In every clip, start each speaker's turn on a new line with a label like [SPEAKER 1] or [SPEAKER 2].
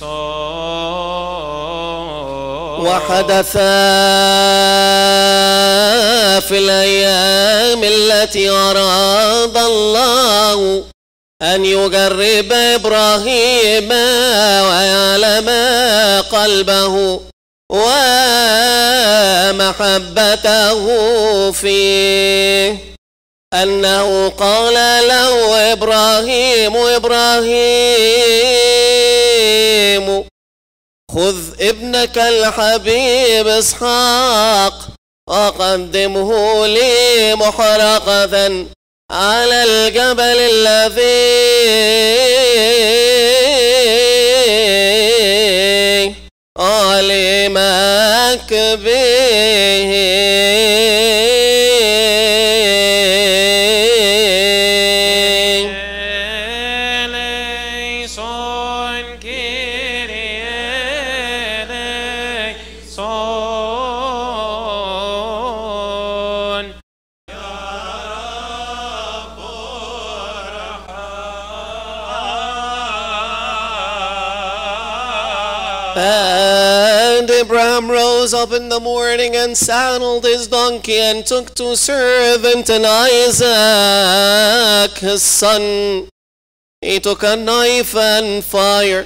[SPEAKER 1] صوب
[SPEAKER 2] وحدث في الأيام التي أراد الله أن يقرب إبراهيم ويعلم قلبه ومحبته فيه. أنه قال له إبراهيم إبراهيم خذ ابنك الحبيب إسحاق وقدمه لي محرقة. على الجبل الذي علمك به Abraham rose up in the morning and saddled his donkey and took to servant and Isaac his son. He took a knife and fire,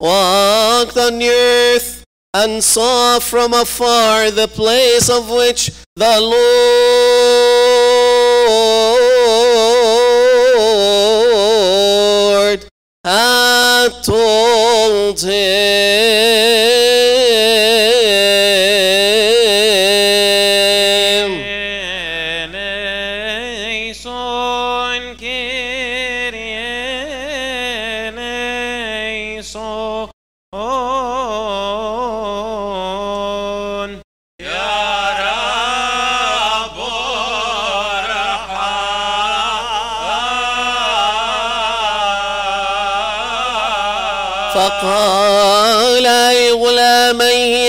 [SPEAKER 2] walked on the earth, and saw from afar the place of which the Lord had told him.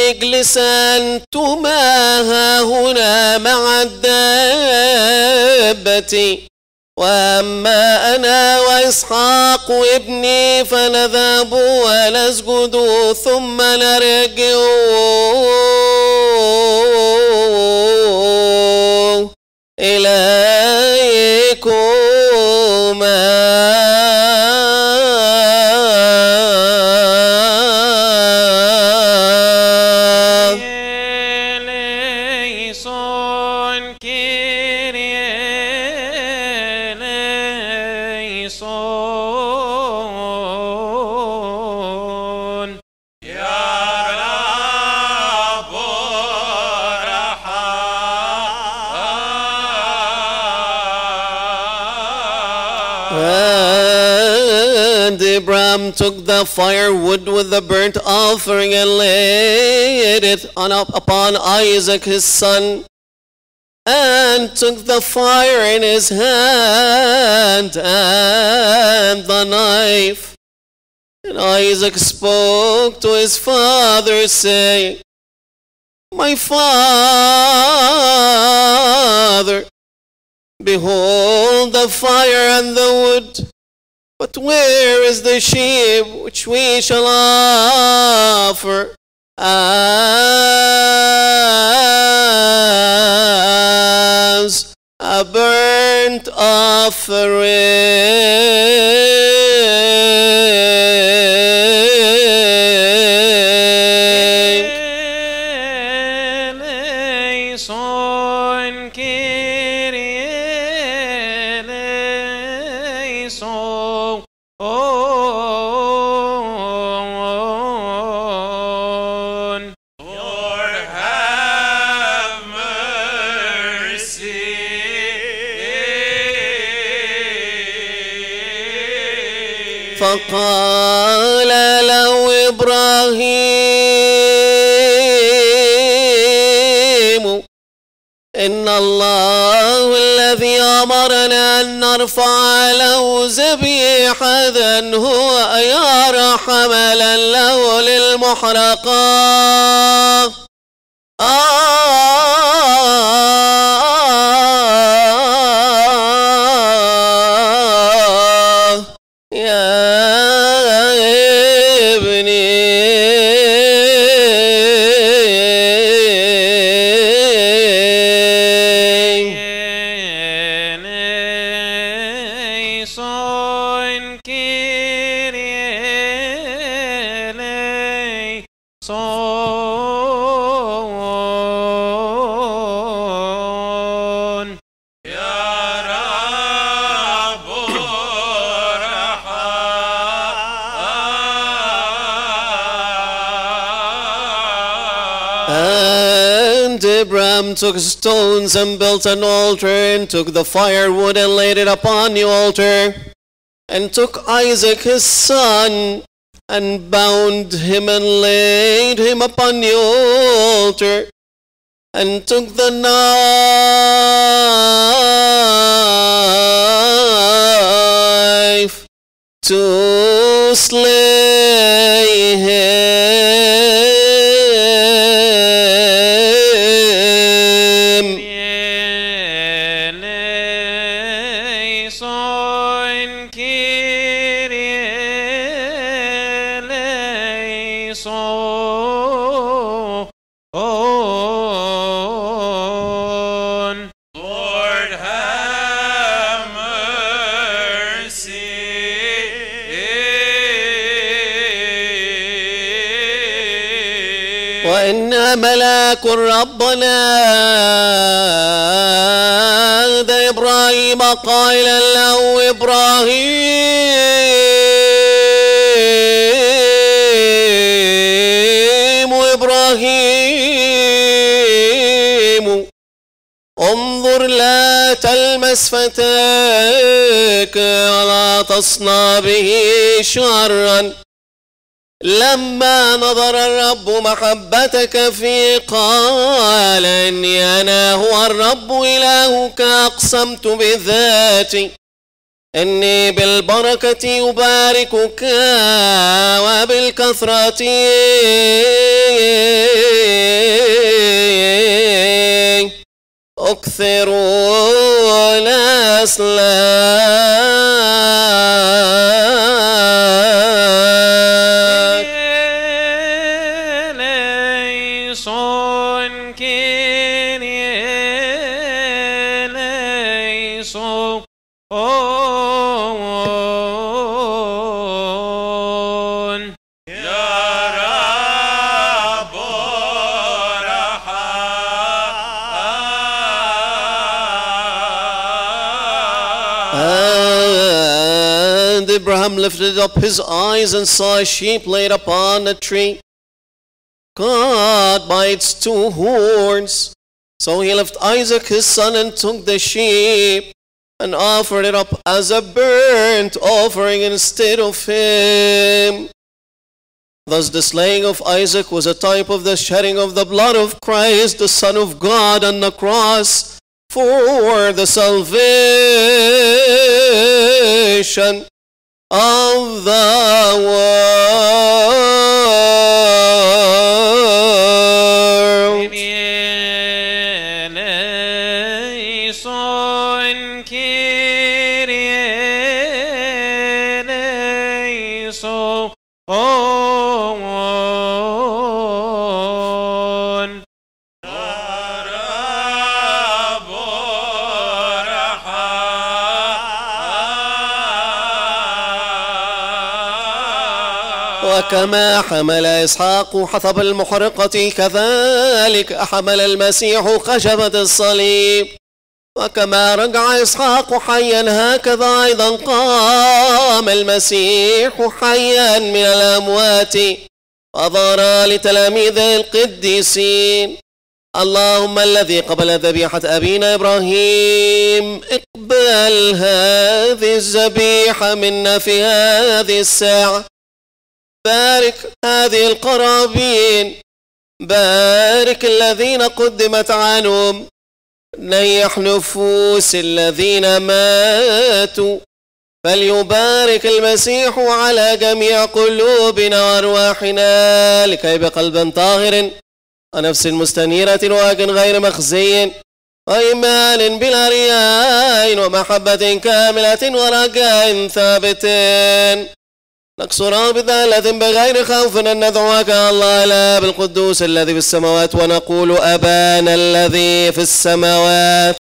[SPEAKER 1] لغلاميه اجلسا انتما ها هنا مع الدابة. وأما أنا وإسحاق ابني فنذهب ونسجد ثم نرجع إليكما eleison.
[SPEAKER 2] And Abraham took the firewood with the burnt offering and laid it on upon Isaac his son, and took the fire in his hand and the knife. And Isaac spoke to his father, saying, My father, behold the fire and the wood. But where is the sheep which we shall offer as a burnt offering? فقال له إبراهيم إن الله الذي أمرنا أن نرفع له ذبيحة هو يرى حملا له للمحرقة. آه
[SPEAKER 1] Kyrie eleison.
[SPEAKER 3] يا رب ارحم
[SPEAKER 2] And Abraham took stones and built an altar, and took the firewood and laid it upon the altar, and took Isaac his son, and bound him and laid him upon the altar, and took the knife to slay وإن ملاك ربنا. ذا إبراهيم قائلا له إبراهيم إبراهيم انظر لا تلمس فتاك ولا تصنع به شرا لما نظر الرب محبتك في قال إني أنا هو الرب إلهك أقسمت بذاتي. إني بالبركة أباركك وبالكثرة. أكثر الأسلاك
[SPEAKER 1] son kin
[SPEAKER 3] ele so ya
[SPEAKER 2] And Abraham lifted up his eyes and saw a sheep laid upon a tree caught by its two horns. So he left Isaac his son and took the sheep and offered it up as a burnt offering instead of him. Thus, the slaying of Isaac was a type of the shedding of the blood of Christ, the Son of God, on the cross for the salvation of the world. وكما حمل إسحاق حطب المحرقة كذلك حمل المسيح خشبة الصليب. وكما رجع إسحاق حيا هكذا أيضا قام المسيح حيا من الأموات. وظهر لتلاميذ القديسين. اللهم الذي قبل ذبيحة أبينا إبراهيم اقبل هذه الذبيحة منا في هذه الساعة. بارك هذه القرابين بارك الذين قدمت عنهم. نيح نفوس الذين ماتوا. فليبارك المسيح على جميع قلوبنا وأرواحنا لكي بقلب طاهر ونفس مستنيرة وأجن غير مخزي وإيمان بلا رياء ومحبة كاملة ورجاء ثابت. نقصر بذلة بغير خوف أن ندعوك الله الآب القدوس الذي في السماوات ونقول أبانا الذي في السماوات.